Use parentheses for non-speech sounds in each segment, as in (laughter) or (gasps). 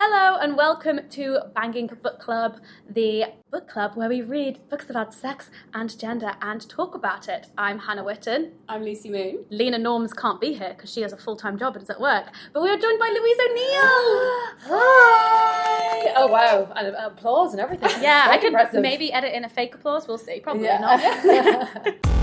Hello and welcome to Banging Book Club, the book club where we read books about sex and gender and talk about it. I'm Hannah Witton. I'm Lucy Moon. Leena Norms can't be here because she has a full-time job and is at work. But we are joined by Louise O'Neill. (gasps) Hi! Oh wow, and applause and everything. Yeah, I could impressive. maybe edit in a fake applause. We'll see. Probably Yeah. not. (laughs) (laughs)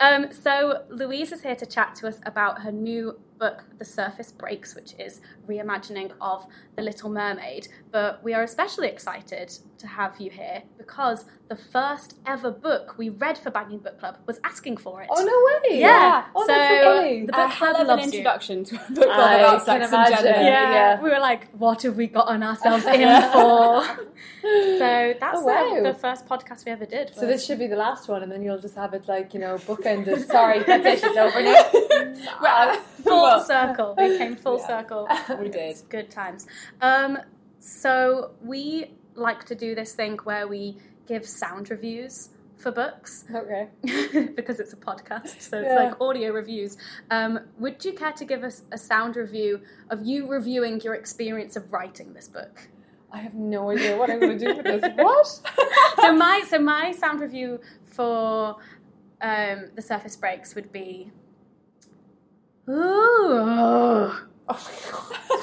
Um, so Louise is here to chat to us about her new book, The Surface Breaks, which is reimagining of The Little Mermaid. But we are especially excited to have you here because the first ever book we read for Banging Book Club was asking for it. Oh no way! Yeah. Oh, so that's so the Uh, book hell club of an loves you. introduction to a book club I about can sex and gender. imagine. Yeah. yeah. we were like, what have we gotten (laughs) ourselves in for? (laughs) so that's Oh, wow. the, the first podcast we ever did. So this should be the last one, and then you'll just have it like you know bookended. Sorry, that's it. It's over now. (laughs) well, full well, (laughs) circle. We came full Yeah. circle. (laughs) We did. Good times. Um, so we like to do this thing where we give sound reviews for books (laughs) Okay. because it's a podcast, so it's Yeah. like audio reviews. Um, would you care to give us a sound review of you reviewing your experience of writing this book? I have no idea what I'm going to do for this. What? so my so my sound review for um, the surface breaks would be ooh oh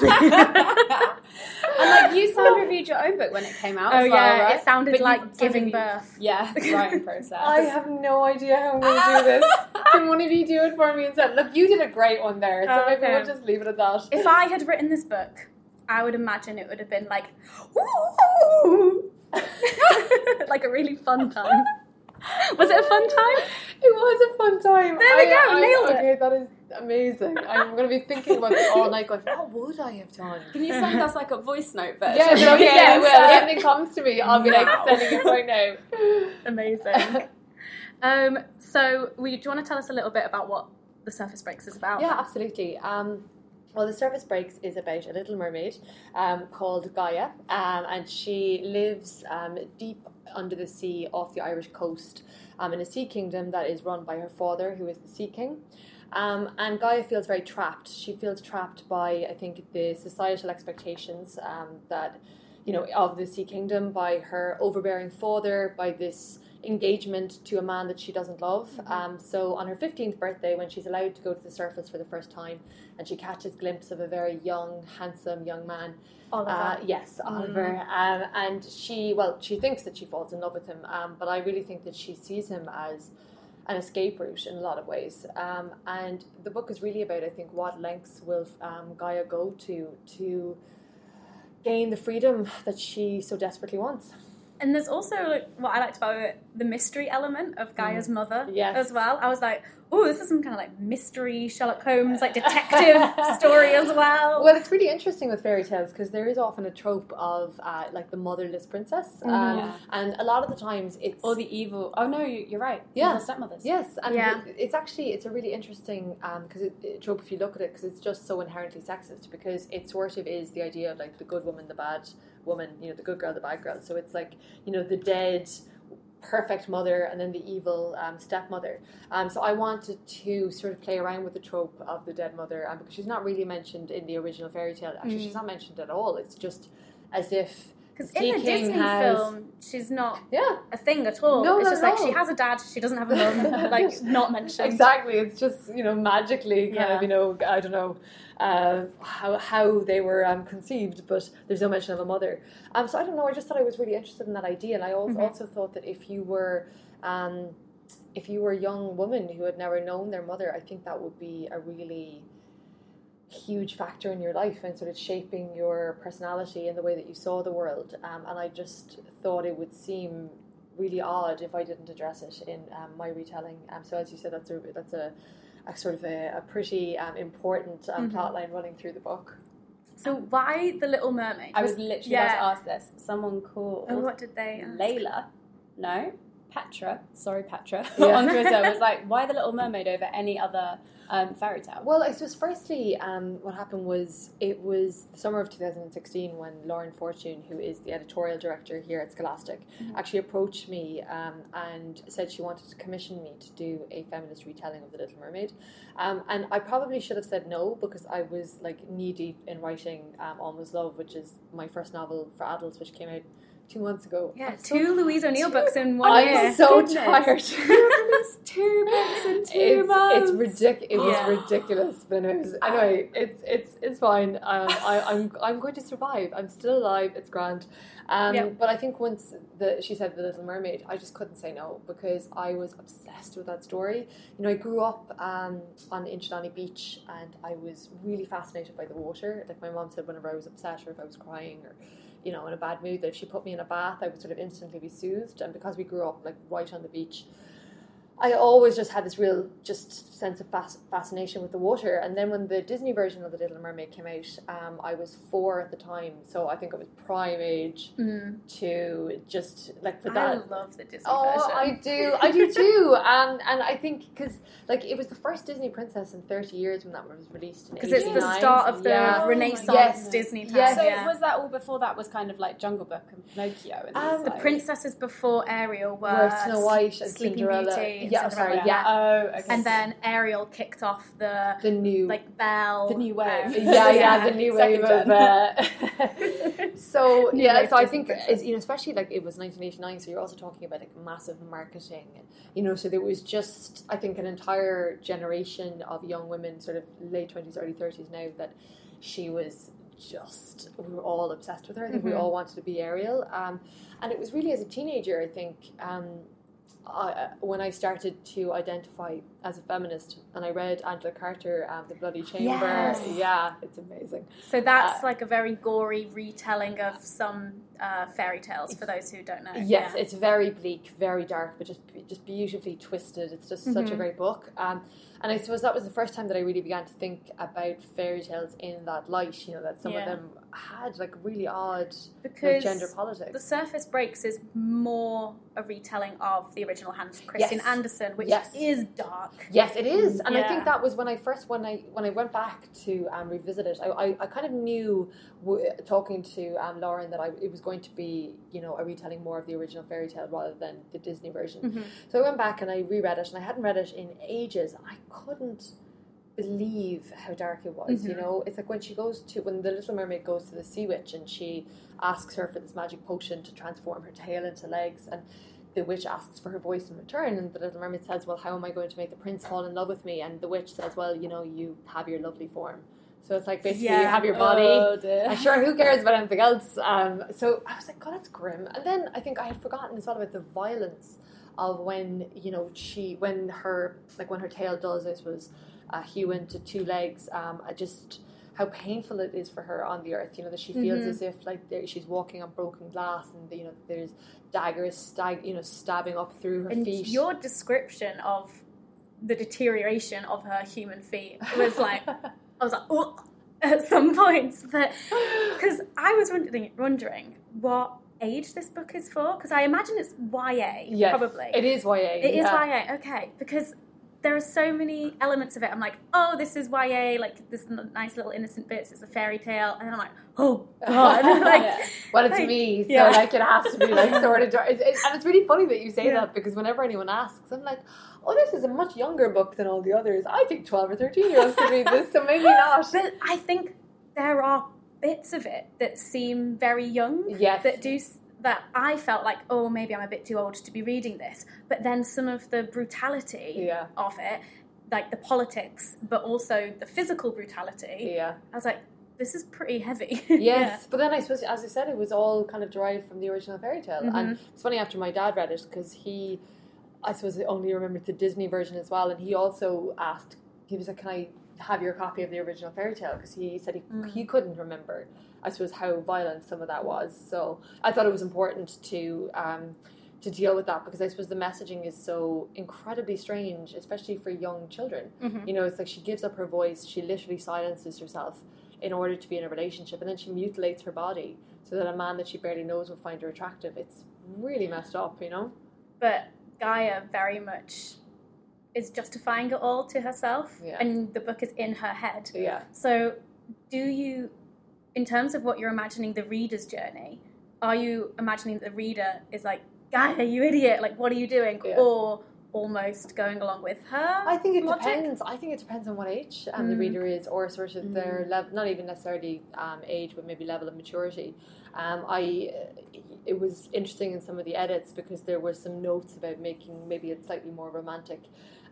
and (laughs) like you sound reviewed your own book when it came out. Oh, as well, yeah, right? it sounded But like giving birth. Yeah, the (laughs) writing process. I have no idea how I'm going to do this. (laughs) Can one of you do it for me instead? Look, you did a great one there, so maybe Okay. we'll just leave it at that. if I had written this book, I would imagine it would have been like, "Ooh." like a really fun time. Was it a fun time? It was a fun time. There we I- go, I- nailed it. Okay, that is amazing. I'm (laughs) going to be thinking about this all night, going, what would I have done? Can you send us like a voice note version? Yeah, no, (laughs) yeah, I will. If anything comes to me, I'll be like Now. sending it right now. Amazing. (laughs) um, so, we, do you want to tell us a little bit about what the Surface Breaks is about? Yeah, absolutely. Um, well, The Surface Breaks is about a little mermaid um, called Gaia, um, and she lives um, deep under the sea off the Irish coast um, in a sea kingdom that is run by her father, who is the Sea King. Um, and Gaia feels very trapped. She feels trapped by, I think, the societal expectations um, that, you know, of the Sea Kingdom, by her overbearing father, by this engagement to a man that she doesn't love. Um, so on her 15th birthday, when she's allowed to go to the surface for the first time, and she catches glimpse of a very young, handsome young man. Oliver. Uh, yes, Oliver. Um, and she, well, she thinks that she falls in love with him, um, but I really think that she sees him as an escape route in a lot of ways. Um, and the book is really about, I think, what lengths will um, Gaia go to to gain the freedom that she so desperately wants. And there's also like, what I liked about it, the mystery element of Gaia's mother Yes. as well. I was like, oh, this is some kind of like mystery Sherlock Holmes, like (laughs) detective story as well. Well, it's really interesting with fairy tales because there is often a trope of uh, like the motherless princess, um, Yeah. and a lot of the times it's Or the evil. Oh no, you- you're right. Yeah. Evil stepmothers. Yes, and Yeah. it- it's actually it's a really interesting because it, it trope if you look at it because it's just so inherently sexist because it sort of is the idea of like the good woman, the bad woman, you know, the good girl, the bad girl. So it's like you know the dead perfect mother and then the evil um, stepmother. Um, so I wanted to sort of play around with the trope of the dead mother um, because she's not really mentioned in the original fairy tale. Actually, she's not mentioned at all. It's just as if Because in the Disney has- film, she's not Yeah. a thing at all. No, it's not just like she has a dad, she doesn't have a mum, (laughs) like not mentioned. Exactly. It's just you know magically kind Yeah. of you know I don't know uh, how how they were um, conceived, but there's no mention of a mother. Um, so I don't know. I just thought I was really interested in that idea, and I also Mm-hmm. also thought that if you were um, if you were a young woman who had never known their mother, I think that would be a really huge factor in your life and sort of shaping your personality and the way that you saw the world. Um, and I just thought it would seem really odd if I didn't address it in um, my retelling. Um, so as you said, that's a that's a, a sort of a, a pretty um, important um, plot line running through the book. So why the Little Mermaid? I was literally yeah. about to ask this. Someone called Oh, what did they? Ask? Layla, no, Petra, sorry Petra, (laughs) Yeah. on Twitter was like, why the Little Mermaid over any other um, fairy tale? Well, I suppose firstly, um, what happened was it was the summer of 2016 when Lauren Fortune, who is the editorial director here at Scholastic, actually approached me um, and said she wanted to commission me to do a feminist retelling of The Little Mermaid. Um, and I probably should have said no because I was like knee deep in writing um, Almost Love, which is my first novel for adults, which came out two months ago. Yeah, I'm so- two Louise O'Neill books in one I'm year. so Goodness. tired. (laughs) two books in two it's, months. It's ridiculous. It was Yeah. ridiculous, but was, anyway, it's it's it's fine. Um, I, I'm I'm going to survive. I'm still alive. It's grand. Um, Yeah. But I think once the she said the Little Mermaid, I just couldn't say no because I was obsessed with that story. You know, I grew up um, on Inchydonny Beach, and I was really fascinated by the water. Like my mom said, whenever I was upset or if I was crying or you know in a bad mood, that if she put me in a bath, I would sort of instantly be soothed. And because we grew up like right on the beach. I always just had this real just sense of fas- fascination with the water. And then when the Disney version of The Little Mermaid came out, um, I was four at the time, so I think it was prime age to just like for Mm. I that. love the Disney version. Oh, version. I do, (laughs) I do too, and and I think because like it was the first Disney princess in thirty years when that was released because it's the start of the yeah. Renaissance Yes. Disney time. Yes. so yeah. was that all before that was kind of like Jungle Book and Pinocchio? And Um, the like- princesses before Ariel were Where Snow White and Sleeping Cinderella. Beauty, and Yeah, Cinderella, sorry, yeah. Oh, okay. and then Ariel kicked off the, the new like Belle, The new wave. um, yeah, yeah, the (laughs) (laughs) new wave of. Uh, so New yeah, so I think you know, especially like it was 1989, so you're also talking about like massive marketing, and you know, so there was just I think an entire generation of young women, sort of late 20s, early 30s now that she was just we were all obsessed with her. I think we all wanted to be Ariel, um, and it was really as a teenager, I think. Um, I, uh, when I started to identify as a feminist, and I read Angela Carter, um, The Bloody Chamber, Yes. yeah, it's amazing. So that's Uh, like a very gory retelling of some uh, fairy tales for those who don't know. Yes, Yeah. it's very bleak, very dark, but just just beautifully twisted. It's just Mm-hmm. such a great book. Um, and I suppose that was the first time that I really began to think about fairy tales in that light. You know, that some Yeah. of them had like really odd because gender politics. The Surface Breaks is more a retelling of the original Hans Christian Yes. Andersen, which Yes. is dark. Yes, it is, and I think that was when I first when I when I went back to um, revisit it. I, I, I kind of knew w- talking to um, Lauren that I, it was going to be you know a retelling more of the original fairy tale rather than the Disney version. So I went back and I reread it, and I hadn't read it in ages. I couldn't believe how dark it was. You know, it's like when she goes to when the Little Mermaid goes to the Sea Witch and she asks her for this magic potion to transform her tail into legs and. The witch asks for her voice in return, and the little mermaid says, "Well, how am I going to make the prince fall in love with me?" And the witch says, "Well, you know, you have your lovely form." So it's like basically you have your body. Oh. I'm sure who cares about anything else? Um, so I was like, God, that's grim. And then I think I had forgotten as well about the violence of when you know she when her like when her tail does this was uh, hew into two legs. Um, I just how painful it is for her on the earth. You know that she feels mm-hmm. as if like she's walking on broken glass, and you know there's daggers stag you know stabbing up through her And feet. your description of the deterioration of her human feet was like, I was like, oh, (laughs) at some points, but (gasps) because I was wondering, wondering what age this book is for, because I imagine it's YA, yes, probably. it is YA. It is yeah. YA, okay, because there are so many elements of it. I'm like, oh, this is YA, like this nice little innocent bits. It's a fairy tale, and then I'm like, oh god, (laughs) like, Yeah. Well, it's Like, me, so yeah. like it has to be like sort of dark. It's, it's, and it's really funny that you say Yeah. that because whenever anyone asks, I'm like, "Oh, this is a much younger book than all the others." I think twelve or thirteen year olds could read this, so maybe (laughs) not. But I think there are bits of it that seem very young. Yes. That do that I felt like, oh, maybe I'm a bit too old to be reading this. But then some of the brutality Yeah. of it, like the politics, but also the physical brutality. Yeah. I was like, this is pretty heavy. (laughs) Yes, but then I suppose, as I said, it was all kind of derived from the original fairy tale. And mm-hmm. it's funny after my dad read it because he, I suppose, only remembered the Disney version as well. And he also asked, he was like, "Can I have your copy of the original fairy tale?" Because he said he, he couldn't remember, I suppose, how violent some of that was. So I thought it was important to. Um, to deal with that because I suppose the messaging is so incredibly strange, especially for young children. You know, it's like she gives up her voice, she literally silences herself in order to be in a relationship, and then she mutilates her body so that a man that she barely knows will find her attractive. It's really messed up, you know? but Gaia very much is justifying it all to herself, Yeah. and the book is in her head. Yeah. So, do you, in terms of what you're imagining the reader's journey, are you imagining that the reader is like, Gaia, you idiot, like, what are you doing? Yeah. Or almost going along with her? I think it logic? depends. I think it depends on what age um, the reader is, or sort of their level, not even necessarily um, age, but maybe level of maturity. Um, I, it was interesting in some of the edits because there were some notes about making maybe it slightly more romantic.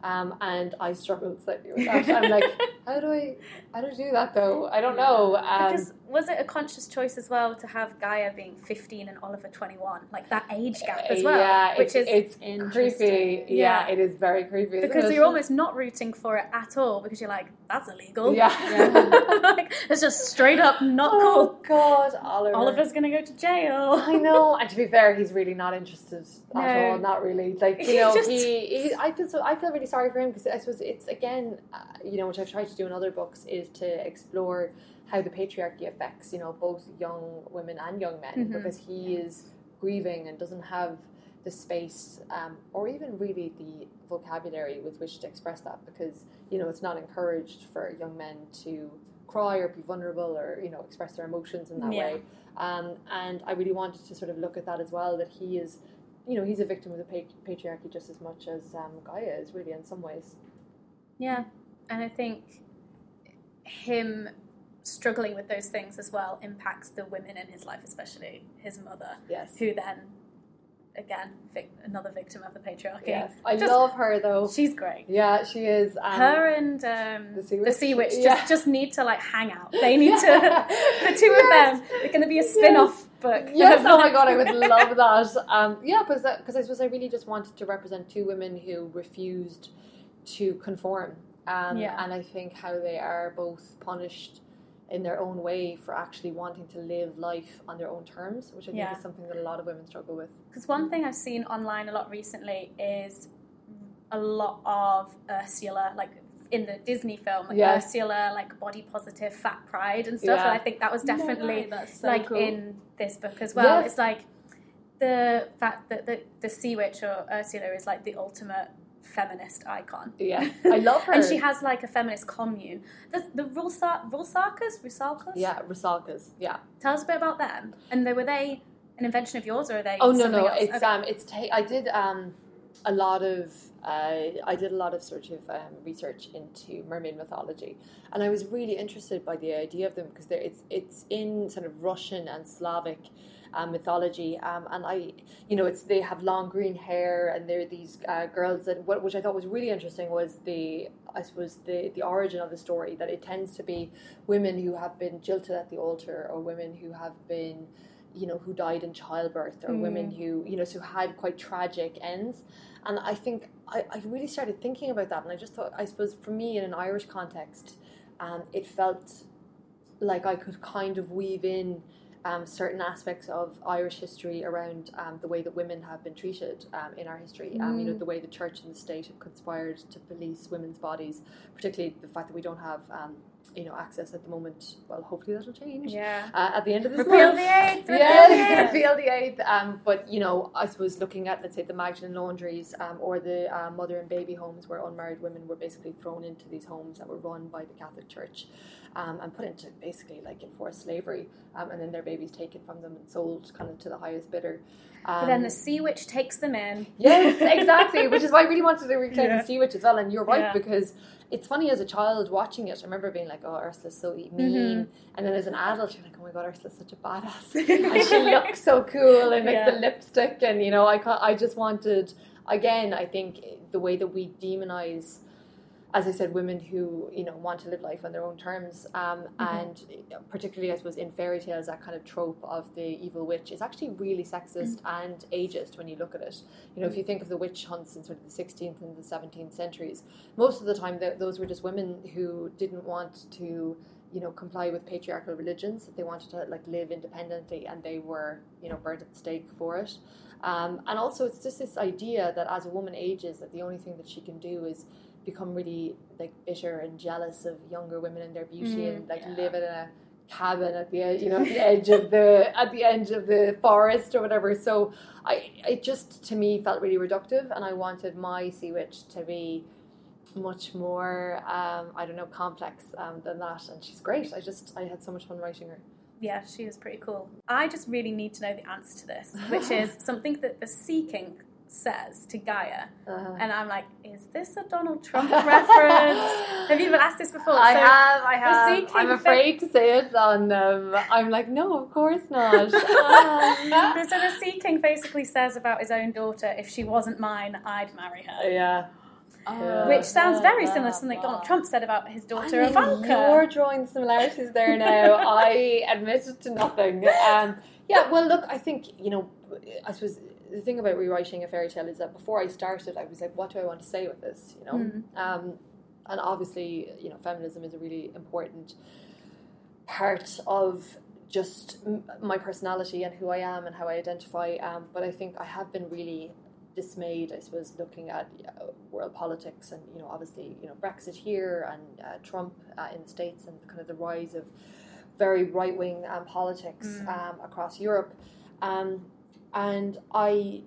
Um, and I struggled slightly with that. I'm like, how do I, how do I do that though? I don't know. Um, Because was it a conscious choice as well to have Gaia being 15 and Oliver 21? Like that age gap as well. yeah, which it's, is it's creepy. Yeah. Yeah. it is very creepy. because you're almost not rooting for it at all because you're like, that's illegal. Yeah. (laughs) like, it's just straight up not cool. Oh cool. God, Oliver. Oliver's gonna go to jail. I know, and to be fair, he's really not interested at No. all. Not really. Like you know, just- he, he. I feel so. I feel really sorry for him because I suppose it's again, uh, you know, which I've tried to do in other books is to explore how the patriarchy affects you know both young women and young men Mm-hmm. because he is grieving and doesn't have the space um, or even really the vocabulary with which to express that because you know it's not encouraged for young men to cry or be vulnerable or you know express their emotions in that Yeah. way um, and I really wanted to sort of look at that as well that he is you know he's a victim of the pa- patriarchy just as much as um, Gaia is really in some ways Yeah, and I think him struggling with those things as well impacts the women in his life, especially his mother, yes who then, again, vic- another victim of the patriarchy. yes I Just- love her though She's great. yeah she is um, Her and um, the the Sea sea Witch? witch, just, just need to like hang out. They need Yeah. to (laughs) the two Yes. of them. They're going to be a spin-off book. Yes, oh my god, I would (laughs) love that. Um, yeah, because because I suppose I really just wanted to represent two women who refused to conform, um, Yeah. and I think how they are both punished in their own way for actually wanting to live life on their own terms, which I think Yeah. is something that a lot of women struggle with. Because one thing I've seen online a lot recently is a lot of Ursula, like in the Disney film, like Yeah. Ursula, like body positive, fat pride and stuff. Yeah. And I think that was definitely way, that's so like cool. in this book as well. Yes. It's like the fact that the, the sea witch or Ursula is like the ultimate feminist icon. Yeah, (laughs) I love her. And she has like a feminist commune. The the Rulsa- Rusalkas. yeah, Rusalkas. Yeah. Tell us a bit about them. And they, were they an invention of yours, or are they? Oh no, no, else? it's Okay. um, it's ta- I did um, a lot of uh, I did a lot of sort of um, research into mermaid mythology, and I was really interested by the idea of them because they're it's it's in sort of Russian and Slavic. Um, mythology, um, and I, you know, it's they have long green hair, and they're these uh, girls that what which I thought was really interesting was the I suppose the the origin of the story that it tends to be women who have been jilted at the altar or women who have been you know, who died in childbirth or women who, you know, who had quite tragic ends. And I think I, I really started thinking about that. And I just thought, I suppose for me in an Irish context, um, it felt like I could kind of weave in um, certain aspects of Irish history around um, the way that women have been treated um, in our history. Um, you know, the way the church and the state have conspired to police women's bodies, particularly the fact that we don't have, um, you know, access at the moment. Well, hopefully that'll change. Yeah. Uh, at the end of this Repeal month. the eighth. Repeal Yes, the (laughs) eighth. repeal the eighth. Um, but you know, I suppose looking at let's say the Magdalen laundries um, or the uh, mother and baby homes where unmarried women were basically thrown into these homes that were run by the Catholic Church um, and put into basically like enforced slavery, um, and then their babies taken from them and sold kind of to the highest bidder. Um, But then the sea witch takes them in. Yes, exactly. Which is why I really wanted to reclaim Yeah. the sea witch as well. And you're right Yeah. because it's funny as a child watching it. I remember being like, "Oh, Ursula's so mean," Mm-hmm. and then as an adult, you're like, "Oh my god, Ursula's such a badass," (laughs) and she looks so cool, and like Yeah. the lipstick, and you know, I I just wanted again. I think the way that we demonize as I said, women who you know want to live life on their own terms, um, and particularly I suppose in fairy tales, that kind of trope of the evil witch is actually really sexist and ageist when you look at it. You know, if you think of the witch hunts in sort of the 16th and the 17th centuries, most of the time th- those were just women who didn't want to you know comply with patriarchal religions. They wanted to like live independently, and they were you know burned at the stake for it. Um, and also, it's just this idea that as a woman ages, that the only thing that she can do is become really like bitter and jealous of younger women and their beauty and like live in a cabin at the edge, you know, at the edge of the (laughs) at the edge of the forest or whatever. So I it just to me felt really reductive, and I wanted my sea witch to be much more um, I don't know complex um, than that, and she's great. I just I had so much fun writing her. Yeah, she was pretty cool. I just really need to know the answer to this, (laughs) which is something that the Sea King says to Gaia. Uh-huh. And I'm like, is this a Donald Trump (laughs) reference? Have you been asked this before? I So, have, I the have. Sea King I'm said- afraid to say it on. Um, I'm like, no, of course not. (laughs) Um, (laughs) So the Sea King basically says about his own daughter, if she wasn't mine, I'd marry her. yeah. Which sounds very similar to something Donald Trump said about his daughter I mean, Ivanka. You're drawing similarities there now. I admit to nothing. Um, yeah, well, look, I think, you know, I suppose the thing about rewriting a fairy tale is that before I started, I was like, what do I want to say with this, you know? Um, and obviously, you know, feminism is a really important part of just m- my personality and who I am and how I identify. Um, but I think I have been really dismayed, I suppose, looking at uh, world politics and you know, obviously, you know, Brexit here and uh, Trump uh, in the states and kind of the rise of very right wing um, politics um, across Europe. Um, and I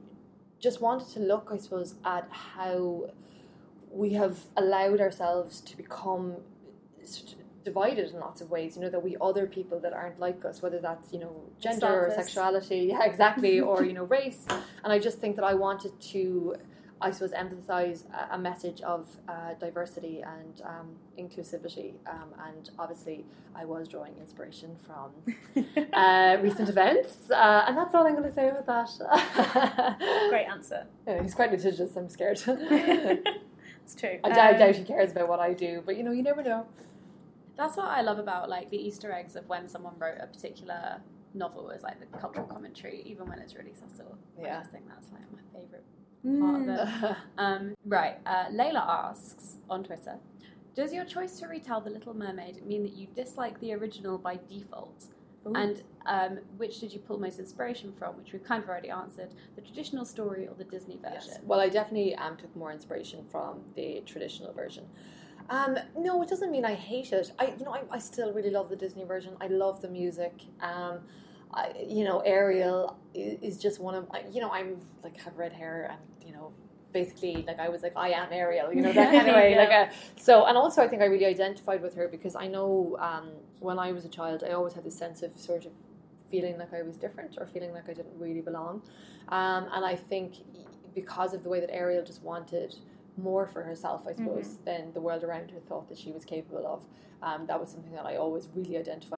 just wanted to look, I suppose, at how we have allowed ourselves to become divided in lots of ways. You know that we other people that aren't like us, whether that's you know gender or sexuality, yeah, exactly, (laughs) or you know race. And I just think that I wanted to, I suppose, emphasize a, a message of uh, diversity and um, inclusivity. Um, and obviously, I was drawing inspiration from (laughs) uh, recent events, uh, and that's all I'm going to say about that. (laughs) Great answer. Yeah, he's quite litigious. I'm scared. (laughs) It's true. I, d- I Um, doubt he cares about what I do, but you know, you never know. That's what I love about like the Easter eggs of when someone wrote a particular novel is like the cultural commentary, even when it's really subtle. I Yeah. just think that's like my favourite part of it. (laughs) Um, right. Uh, Layla asks on Twitter Does your choice to retell The Little Mermaid mean that you dislike the original by default? And um, which did you pull most inspiration from? Which we've kind of already answered the traditional story or the Disney version? Well, I definitely um, took more inspiration from the traditional version. Um, no, it doesn't mean I hate it. I, you know, I, I still really love the Disney version. I love the music. Um, I, you know, Ariel is, is just one of, I- you know, I'm like have red hair and you know, basically like I was like I am Ariel, you know that kind of (laughs) way. Like a, so, and also I think I really identified with her because I know um, when I was a child, I always had this sense of sort of feeling like I was different or feeling like I didn't really belong. Um, and I think because of the way that Ariel just wanted more for herself, I suppose, than the world around her thought that she was capable of, um, that was something that I always really identified.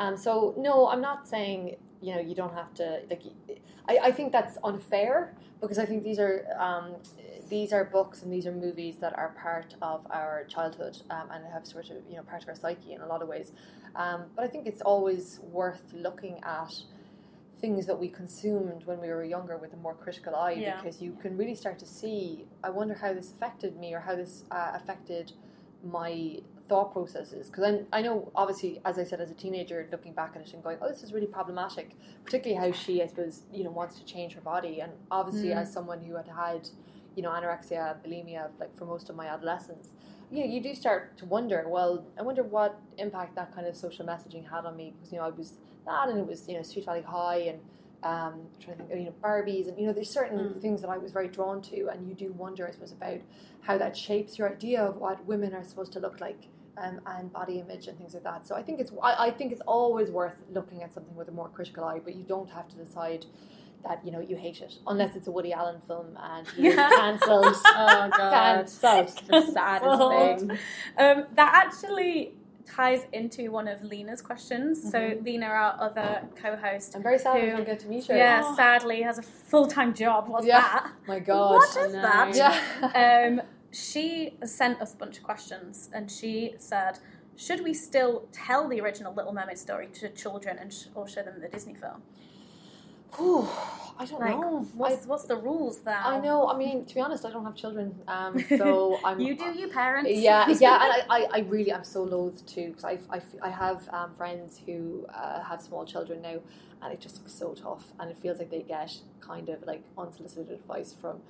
Um, so no, I'm not saying you know you don't have to like. I, I think that's unfair because I think these are um, these are books and these are movies that are part of our childhood um, and have sort of you know part of our psyche in a lot of ways. Um, but I think it's always worth looking at things that we consumed when we were younger with a more critical eye Yeah. because you can really start to see. I wonder how this affected me or how this uh, affected my thought processes because I, I know obviously as I said as a teenager looking back at it and going oh this is really problematic particularly how she I suppose you know wants to change her body and obviously Mm. as someone who had had you know anorexia bulimia like for most of my adolescence you know you do start to wonder well I wonder what impact that kind of social messaging had on me because you know I was that and it was you know Sweet Valley High and um, trying to think, you know, Barbies, and you know, there's certain Mm. things that I was very drawn to, and you do wonder, I suppose, about how that shapes your idea of what women are supposed to look like, um, and body image and things like that. So I think it's, I, I think it's always worth looking at something with a more critical eye, but you don't have to decide that you know you hate it unless it's a Woody Allen film and you're (laughs) cancelled. Oh god, the saddest thing. Um, that actually ties into one of Leena's questions. So Mhm. Leena, our other co-host, I'm very sad I who- don't get to meet her. Yeah, Oh. sadly has a full-time job. What's Yeah. that? My God. What I is that? Yeah. um, she sent us a bunch of questions, and she said, "Should we still tell the original Little Mermaid story to children, and sh- or show them the Disney film?" Ooh, I don't Like, know. what's what's the rules there? I know. I mean, to be honest, I don't have children, um, (laughs) so I'm. you do, you parents. Yeah, yeah, and (laughs) I, I, I really, I'm so loath to because I, I, I have um, friends who uh, have small children now, and it just looks so tough, and it feels like they get kind of like unsolicited advice from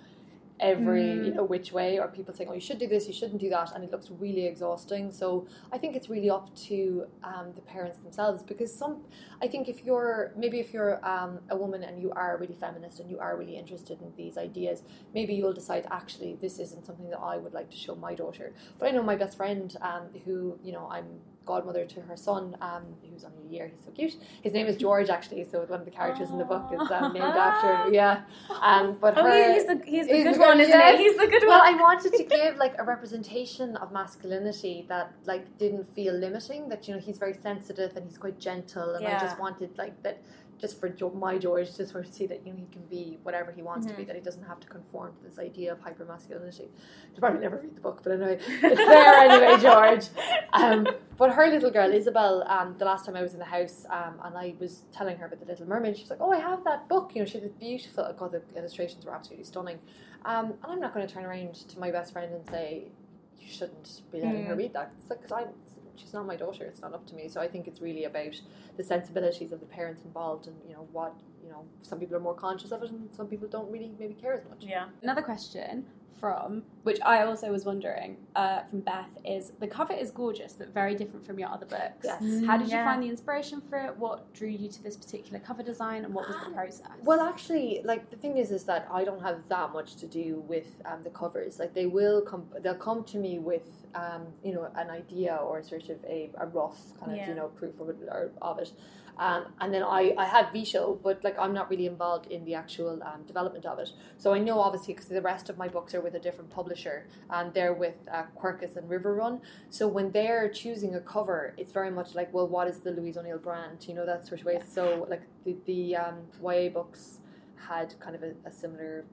every Mm. you know which way, or people saying, "Oh, you should do this, you shouldn't do that," and it looks really exhausting. So I think it's really up to um, the parents themselves because some, I think if you're maybe if you're um, a woman and you are really feminist and you are really interested in these ideas, maybe you'll decide actually this isn't something that I would like to show my daughter. But I know my best friend, um, who you know I'm godmother to her son, um, who's only a year. He's so cute. His name is George, actually. So one of the characters in the book is um, named after. Yeah, um, but Oh, her, he's the- he's the he's good one, isn't he? yes. He's the good well, one. Well, I wanted to give like a representation of masculinity that like didn't feel limiting. That you know he's very sensitive and he's quite gentle, and I just wanted like that. Just for jo- my George, just for to see that you know he can be whatever he wants to be, Mhm. that he doesn't have to conform to this idea of hyper masculinity. You probably never read the book, but anyway, it's (laughs) there anyway, George. Um, but her little girl Isabel, um, the last time I was in the house, um, and I was telling her about the Little Mermaid, she's like, "Oh, I have that book." You know, she this beautiful. God, the illustrations were absolutely stunning. Um, and I'm not going to turn around to my best friend and say, "You shouldn't be letting her Mm. read that." It's like, 'cause I'm, she's not my daughter. It's not up to me. So I think it's really about the sensibilities of the parents involved, and you know what you know. Some people are more conscious of it, and some people don't really maybe care as much. Yeah. Another question from which I also was wondering uh, from Beth is the cover is gorgeous but very different from your other books. Yes. How did you find the inspiration for it? What drew you to this particular cover design, and what was the process? Well, actually, like the thing is, is that I don't have that much to do with um, the covers. Like they will come, they'll come to me with, um, you know, an idea or sort of a, a rough kind of, Yeah. you know, proof of it, or, of it. Um, and then I, I have Visho, but like I'm not really involved in the actual um, development of it. So I know obviously because the rest of my books are with a different publisher, and they're with uh, Quercus and Riverrun. So when they're choosing a cover, it's very much like, well, what is the Louise O'Neill brand? You know that sort of way. So like the the um, YA books had kind of a, a similar.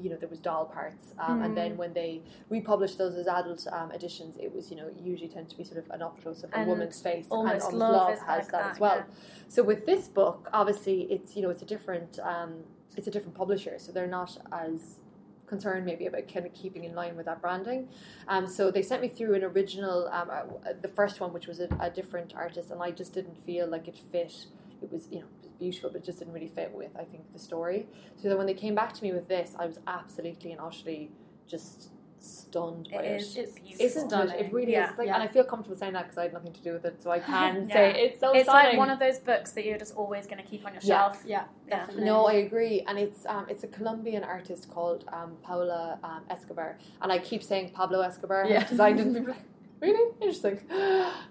You know, there was doll parts, um, and then Mm. when they republished those as adult um, editions, it was you know usually tend to be sort of an up close of a woman's face, Almost and Love Love has like that, that, as well. yeah. So with this book, obviously it's you know it's a different um, it's a different publisher, so they're not as concerned maybe about kind of keeping in line with that branding. Um, so they sent me through an original, um, uh, the first one, which was a, a different artist, and I just didn't feel like it fit. It was you know beautiful, but it just didn't really fit with I think the story. So then when they came back to me with this, I was absolutely and utterly just stunned by It it. is. It's beautiful. Isn't it? Stunning. It really Yeah. is. Like, Yeah. And I feel comfortable saying that because I had nothing to do with it, so I (laughs) can Yeah. say it's so it's stunning. like one of those books that you're just always going to keep on your Yeah. shelf. Yeah, Yeah. definitely. No, I agree, and it's um, it's a Colombian artist called um, Paula um, Escobar, and I keep saying Pablo Escobar. Yeah. Yeah. designed it. And people are like, Really interesting.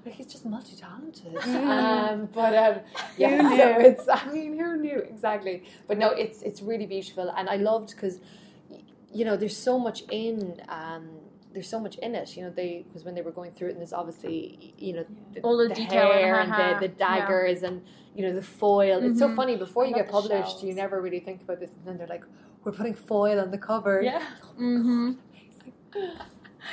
But he's just multi-talented. (laughs) um, (laughs) but um, yeah, Who (laughs) so it's. I mean, who knew exactly? But no, it's it's really beautiful, and I loved because, you know, there's so much in. Um, there's so much in it, you know. They because when they were going through it, and there's obviously, you know, the, All the detail hair her and hair. the, the Yeah. daggers and you know the foil. It's so Mhm. funny. Before I you get published, shells. you never really think about this, and then they're like, "We're putting foil on the cover." Yeah. Mm-hmm.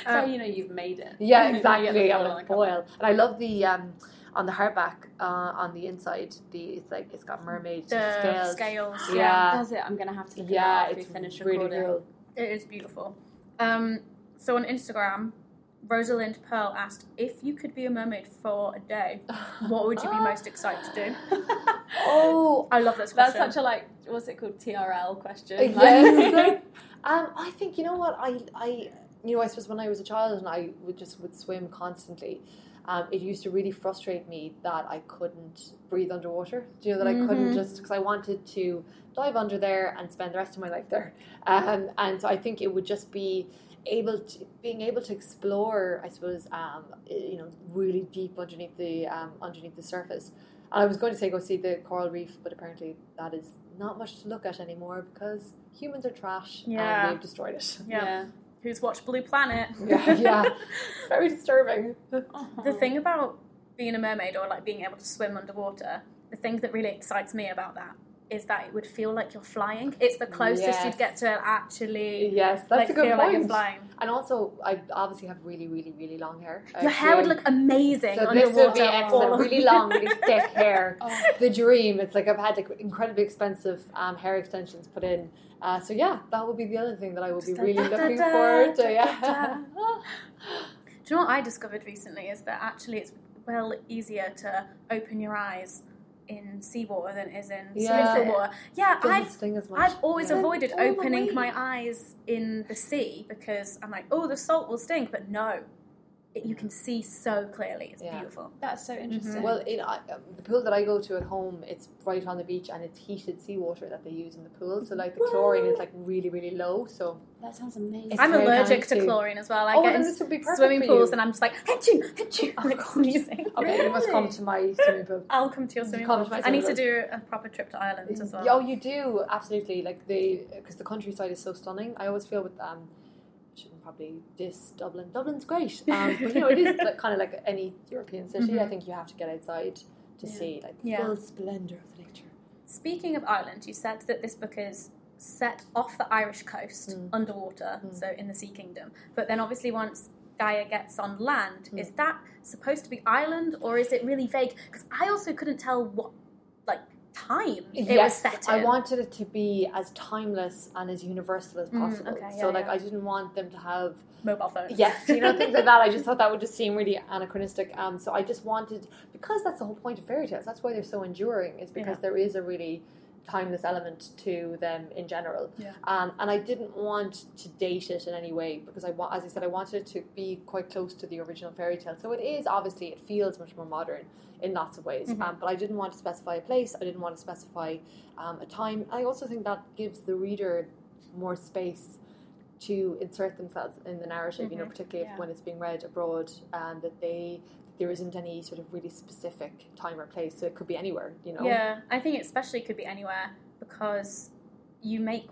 So you know you've made it. Yeah, (laughs) You get the exactly. foil on on the the foil, and I love the um, on the hardback uh, on the inside. The it's like it's got mermaid The scales. scales. Yeah, Does it? I'm gonna have to look yeah, it up it's we finish really recording. cool. It is beautiful. Um, so on Instagram, Rosalind Pearl asked if you could be a mermaid for a day, (laughs) what would you be most excited to do? (laughs) Oh, I love this That's such a like, what's it called? TRL question. Yes. um, I think you know what I I you know I suppose when I was a child and I would just would swim constantly. Um, it used to really frustrate me that I couldn't breathe underwater. Do you know that I couldn't Mhm. just because I wanted to dive under there and spend the rest of my life there. Um, and so I think it would just be able to being able to explore. I suppose um, you know really deep underneath the um, underneath the surface. And I was going to say go see the coral reef, but apparently that is not much to look at anymore because humans are trash Yeah. and they've destroyed it. yeah. Who's watched Blue Planet? Yeah, yeah. (laughs) Very disturbing. Uh-huh. the thing about being a mermaid or like being able to swim underwater, the thing that really excites me about that is that it would feel like you're flying. It's the closest Yes. you'd get to actually Yes, that's like, a good feel point. like you're flying. And also, I obviously have really, really, really long hair. Your hair would look amazing So this would be excellent. Really long, really (laughs) thick hair. The dream. It's like I've had like incredibly expensive um, hair extensions put in. Uh, so yeah, that would be the other thing that I would be really da, looking da, forward to. Yeah. (laughs) Do you know what I discovered recently is that actually it's well easier to open your eyes in seawater than it is in Yeah. water. Yeah, I've sting as much. I've always Yeah. avoided opening my eyes in the sea because I'm like, oh, the salt will stink, but no, it, you can see so clearly. It's Yeah. beautiful. That's so interesting. Well, in, I, um, the pool that I go to at home, it's right on the beach and it's heated seawater that they use in the pool. So like the chlorine is like really, really low. So that sounds amazing. It's I'm very allergic to handy. chlorine as well. I Oh, get then in this would be perfect swimming for pools you. and I'm just like, achoo, achoo, (laughs) like sneezing. okay, you must come to my (laughs) swimming pool. I'll come to your swimming pool. I need to do a proper trip to Ireland as well. Oh, you do absolutely. Like the because the countryside is so stunning. I always feel with um, I shouldn't probably diss Dublin. Dublin's great, um, but you know it is like, kind of like any European city. I Mhm. think you have to get outside to see like the Yeah. full splendor of the nature. Speaking of Ireland, you said that this book is set off the Irish coast Mm. underwater, so in the Sea Kingdom. But then obviously once Gaia gets on land, is that supposed to be Ireland or is it really vague? Because I also couldn't tell what like time it was yes, set in. I wanted it to be as timeless and as universal as Mm, possible. okay, so yeah, like yeah. I didn't want them to have mobile phones. Yes, you know things like that. I just (laughs) thought that would just seem really anachronistic. Um, so I just wanted because that's the whole point of fairy tales. That's why they're so enduring. Is because Yeah. there is a really timeless element to them in general. Yeah. Um, and I didn't want to date it in any way because I want, as I said, I wanted it to be quite close to the original fairy tale. So it is obviously it feels much more modern in lots of ways. Mhm. Um, but I didn't want to specify a place. I didn't want to specify um, a time. I also think that gives the reader more space to insert themselves in the narrative. You know, Mhm. particularly Yeah. if when it's being read abroad, and that they there isn't any sort of really specific time or place. So it could be anywhere. You know. Yeah, I think it especially could be anywhere because you make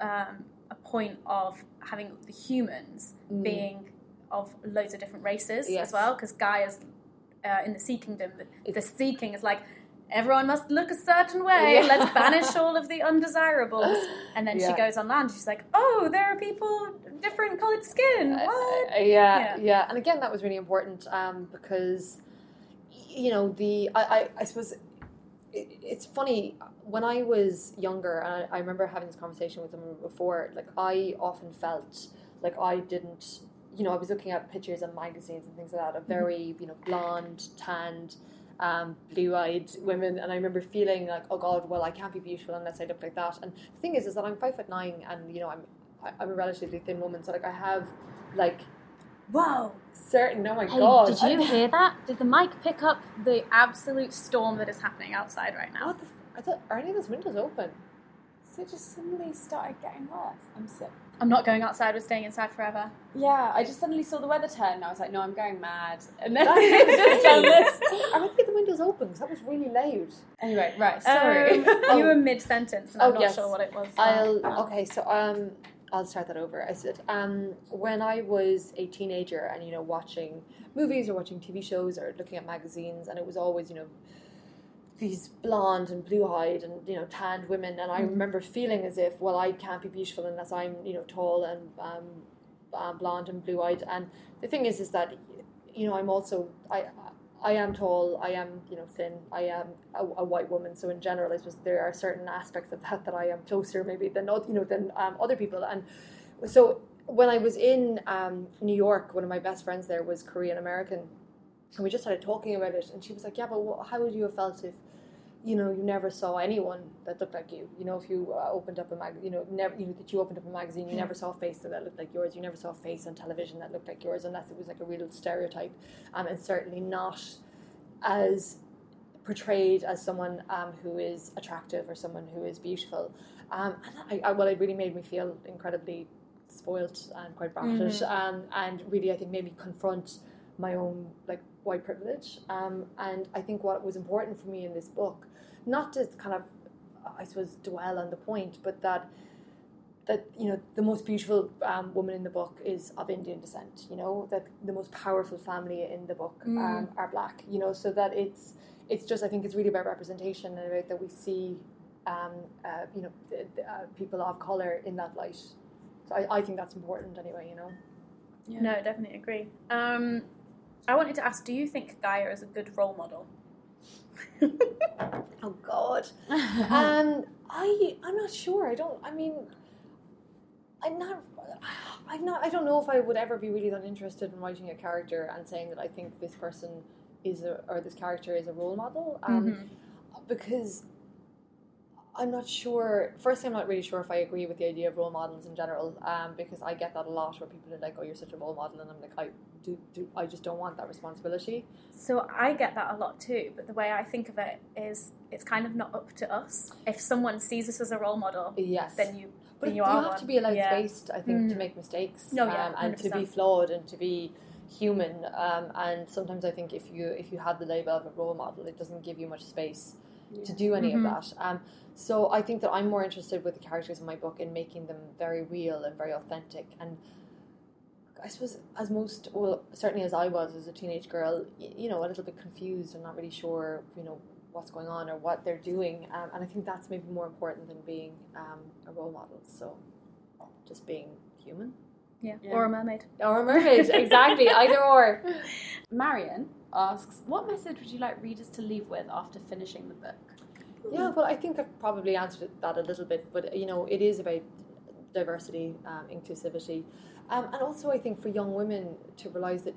um, a point of having the humans Mm. being of loads of different races Yes. as well. Because Gaia's uh, in the Sea Kingdom, the, the Sea King is like. Everyone must look a certain way. Yeah. Let's banish all of the undesirables. And then she goes on land. She's like, "Oh, there are people different colored skin. What?" Uh, yeah, Yeah. yeah, and again, that was really important um, because you know the I, I, I suppose it, it's funny when I was younger, and I, I remember having this conversation with someone before. Like I often felt like I didn't, you know, I was looking at pictures and magazines and things like that of very you know blonde, tanned. Um, blue-eyed women, and I remember feeling like, oh God, well, I can't be beautiful unless I look like that. And the thing is, is that I'm five foot nine, and you know, I'm I, I'm a relatively thin woman, so like I have like Whoa! certain. Oh my Hey, god! did you hear that? Did the mic pick up the absolute storm that is happening outside right now? What the? F- I thought are any of those windows open? So it just suddenly started getting worse. I'm sick. I'm not going outside. We're staying inside forever. Yeah, I just suddenly saw the weather turn and I was like, no, I'm going mad. And then That's it's done this. (laughs) I want to get the windows open because that was really loud. Anyway, right, sorry. Um, (laughs) you were mid sentence, and I'm Oh, not yes. sure what it was. I'll okay. So um, I'll start that over. I said um, when I was a teenager and you know watching movies or watching TV shows or looking at magazines, and it was always you know these blonde and blue eyed and you know tanned women, and I remember feeling as if well I can't be beautiful unless I'm you know tall and um, uh, blonde and blue eyed. And the thing is, is that you know I'm also I. I am tall. I am, you know, thin. I am a, a white woman. So in general, I suppose there are certain aspects of that that I am closer, maybe than you know than um, other people. And so when I was in um, New York, one of my best friends there was Korean American, and we just started talking about it. And she was like, "Yeah, but wha- how would you have felt if, you know, you never saw anyone that looked like you? You know, if you uh, opened up a mag, you know, never, you know, that you opened up a magazine, you never saw a face that looked like yours. You never saw a face on television that looked like yours, unless it was like a real stereotype, um, and certainly not as portrayed as someone um, who is attractive or someone who is beautiful. Um, and I, I, well, it really made me feel incredibly spoilt and quite brutish, um, and really, I think, made me confront my own like white privilege. Um, and I think what was important for me in this book, not to kind of, I suppose, dwell on the point, but that that you know the most beautiful um, woman in the book is of Indian descent. You know that the most powerful family in the book um, are black. You know, so that it's it's just I think it's really about representation and about that we see um, uh, you know th- th- uh, people of color in that light. So I, I think that's important anyway. You know. No, definitely agree. Um, I wanted to ask: Do you think Gaia is a good role model? (laughs) Oh God. (laughs) um, I I'm not sure. I don't. I mean, I'm not. I'm not. I don't know if I would ever be really that interested in writing a character and saying that I think this person is a or this character is a role model. Um, because I'm not sure. Firstly, I'm not really sure if I agree with the idea of role models in general. Um, because I get that a lot where people are like, "Oh, you're such a role model," and I'm like, "I do. do I just don't want that responsibility." So I get that a lot too, but the way I think of it is it's kind of not up to us. If someone sees us as a role model, Yes. then you But then you, you are have one. to be allowed Yeah. space, I think, to make mistakes. No, yeah, um, and to be flawed and to be human. Um, and sometimes I think if you if you have the label of a role model, it doesn't give you much space to do any Mm-hmm. of that. Um, so I think that I'm more interested with the characters in my book in making them very real and very authentic. And I suppose, as most, well, certainly as I was as a teenage girl, you know, a little bit confused and not really sure, you know, what's going on or what they're doing. Um, and I think that's maybe more important than being um, a role model. So just being human. yeah. or a mermaid. Or a mermaid, exactly, (laughs) either or. Marion asks, what message would you like readers to leave with after finishing the book? Yeah, well, I think I've probably answered that a little bit, but you know, it is about diversity, um, inclusivity, um, and also I think for young women to realize that,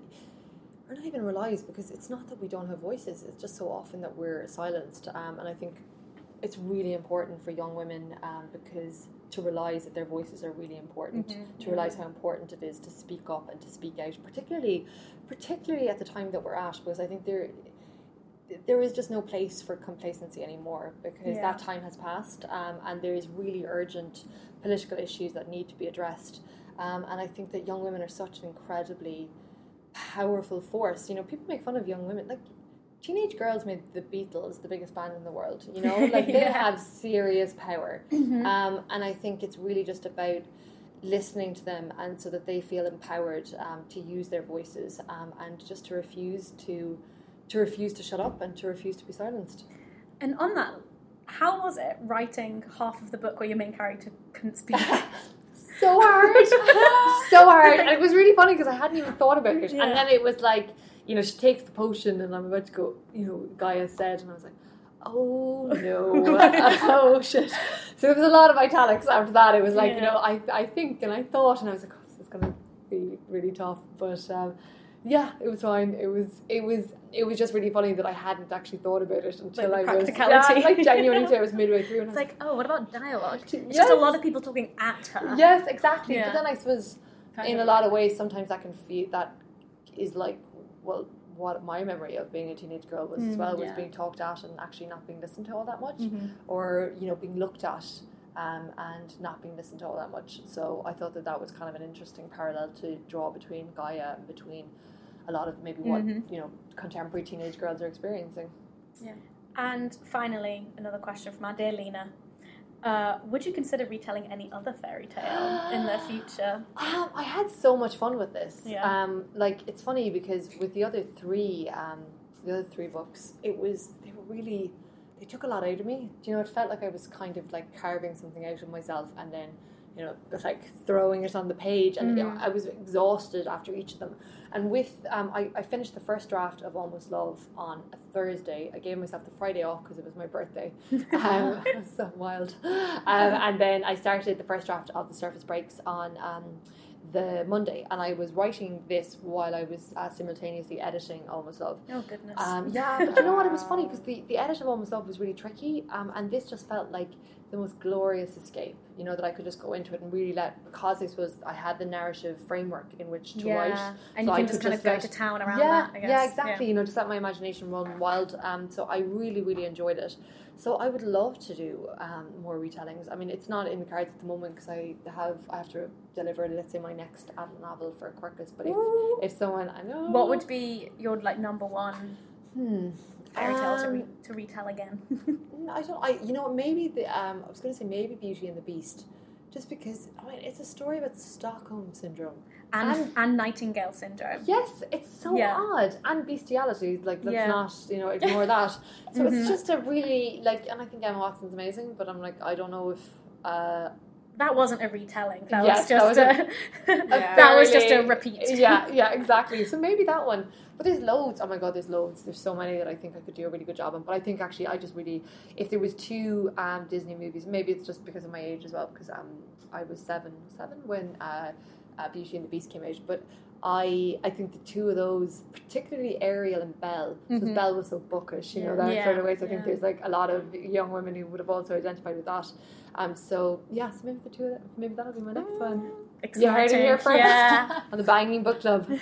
or not even realize, because it's not that we don't have voices; it's just so often that we're silenced, um, and I think it's really important for young women um, because to realize that their voices are really important, to realize how important it is to speak up and to speak out, particularly, particularly at the time that we're at, because I think there there is just no place for complacency anymore because Yeah. that time has passed um, and there is really urgent political issues that need to be addressed. Um, and I think that young women are such an incredibly powerful force. You know, people make fun of young women. Like, teenage girls made the Beatles the biggest band in the world. You know, like they (laughs) Yeah. have serious power. Um, and I think it's really just about listening to them and so that they feel empowered um, to use their voices um, and just to refuse to to refuse to shut up and to refuse to be silenced. And on that, how was it writing half of the book where your main character couldn't speak? (laughs) So hard, (laughs) so hard, and it was really funny because I hadn't even thought about it, and then it was like, you know, she takes the potion, and I'm about to go, you know, Gaia said, and I was like, oh no, (laughs) oh shit. So there was a lot of italics after that. It was like, you know, I I think and I thought, and I was like, oh, this is gonna be really tough, but um, Yeah, it was fine. It was it was it was just really funny that I hadn't actually thought about it until Like I was. Yeah, like (laughs) genuinely until I was midway through. And It's I was like, oh, what about dialogue? (laughs) It's Yes. just a lot of people talking at her. Yes, exactly. Yeah. But then I suppose Kind in a lot of ways sometimes that can feel that is like well what my memory of being a teenage girl was as Mm, well was yeah. being talked at and actually not being listened to all that much Mhm. or you know being looked at um, and not being listened to all that much so I thought that that was kind of an interesting parallel to draw between Gaia and between a lot of maybe what Mhm. you know contemporary teenage girls are experiencing Yeah. And finally, another question from our dear Leena. Uh, would you consider retelling any other fairy tale in the (gasps) future? Um, I had so much fun with this. Yeah. Um, like it's funny because with the other three, um, the other three books, it was they were really they took a lot out of me. Do you know? It felt like I was kind of like carving something out of myself, and then you know, it was like throwing it on the page, and you know, Mhm. I was exhausted after each of them. And with um, I, I finished the first draft of Almost Love on a Thursday. I gave myself the Friday off because it was my birthday. (laughs) Um, it was (laughs) so wild. Um, and then I started the first draft of the Surface Breaks on um, the Monday, and I was writing this while I was uh, simultaneously editing Almost Love. Oh, goodness. Um, (laughs) yeah, but you know what? It was funny because the, the edit of Almost Love was really tricky, um, and this just felt like the most glorious escape. You know that I could just go into it and really let because this was I had the narrative framework in which to Yeah, write, and so you I can just could kind of go let- to town around yeah, that, I Yeah, exactly. Yeah. You know, just let my imagination run wild. Um, so I really, really enjoyed it. So I would love to do um, more retellings. I mean, it's not in the cards at the moment because I have I have to deliver, let's say, my next adult novel for Quercus. But if if someone I know What would be your like number one Hmm. fairy tale to, Um, re- to retell again? (laughs) I don't. I you know what, maybe the um I was going to say maybe Beauty and the Beast, just because I mean it's a story about Stockholm syndrome and, and Nightingale syndrome. Yes, it's so Yeah. odd and bestiality. Like let's Yeah. not you know ignore that. So Mhm. it's just a really like, and I think Emma Watson's amazing, but I'm like I don't know if. uh That wasn't a retelling. That Yes, was that just was a, a (laughs) (laughs) that was just a repeat. Yeah, (laughs) yeah, exactly. So maybe that one. But there's loads. Oh my god, there's loads. There's so many that I think I could do a really good job on. But I think actually, I just really, if there was two um, Disney movies, maybe it's just because of my age as well. Because um, I was seven, seven when uh, uh, Beauty and the Beast came out. But I, I think the two of those, particularly Ariel and Belle, because Mhm. Belle was so bookish, you know, Yeah. that sort of way. So I Yeah. think there's like a lot of young women who would have also identified with that. Um, so yeah, so maybe the two, of them, maybe that'll be my next one. You heard it here Exciting. first Yeah. (laughs) on the Banging Book Club. (laughs)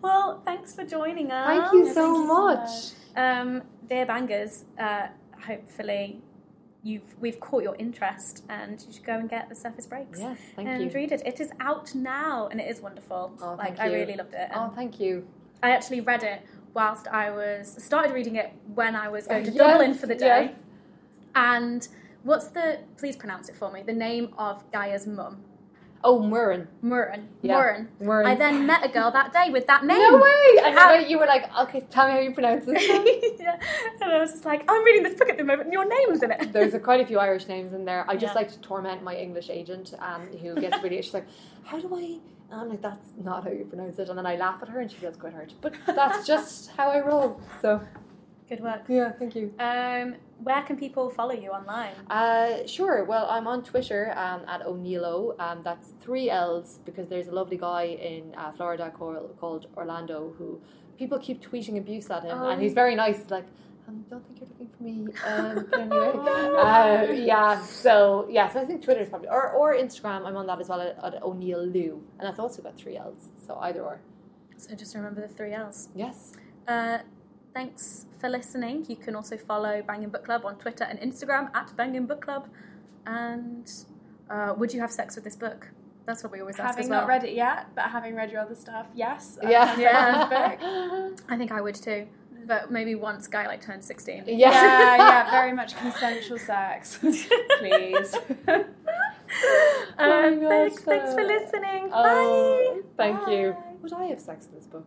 Well, thanks for joining us. Thank you so much. Um, dear bangers, uh, hopefully you've we've caught your interest and you should go and get the surface breaks. Yes, thank you. and read it. It is out now and it is wonderful. Oh, like I really loved it. Oh, thank you. I actually read it whilst I was started reading it when I was going to (laughs) Yes, Dublin for the day. yes. And what's the please pronounce it for me, the name of Gaia's mum. Oh, Muireann. Muireann. Yeah, Muireann. Muireann. I then met a girl that day with that name. No way! And Um, you were like, okay, tell me how you pronounce this. (laughs) yeah. And I was just like, I'm reading this book at the moment and your name's in it. (laughs) There's a, quite a few Irish names in there. I just Yeah. like to torment my English agent, um, who gets really. She's like, "How do I?" And I'm like, "That's not how you pronounce it." And then I laugh at her, and she feels quite hurt. But that's just how I roll. So Good work. yeah, thank you. Um, where can people follow you online? Uh, sure. Well, I'm on Twitter um, at O'Neillo. Um, that's three L's because there's a lovely guy in uh, Florida called, called Orlando who people keep tweeting abuse at him, and he's Oh. very nice. He's like, um, don't think you're looking for me. Um, but (laughs) anyway, uh, yeah. So yeah, so I think Twitter is probably or or Instagram. I'm on that as well at, at O'Neill Lou, and that's also got three L's. So either or. So just remember the three L's. Yes. Uh, thanks for listening. You can also follow Banging Book Club on Twitter and Instagram at Banging Book Club. And uh, would you have sex with this book? That's what we always ask Having well. not read it yet, but having read your other stuff, yes. I Yeah. would Yeah. have this book. (laughs) I think I would too. But maybe once Guy like turned 16. Yeah. yeah, yeah, (laughs) very much consensual sex. (laughs) Please. Um, Oh my thanks, gosh, thanks for uh, listening. Oh, Bye. thank you. Would I have sex in this book?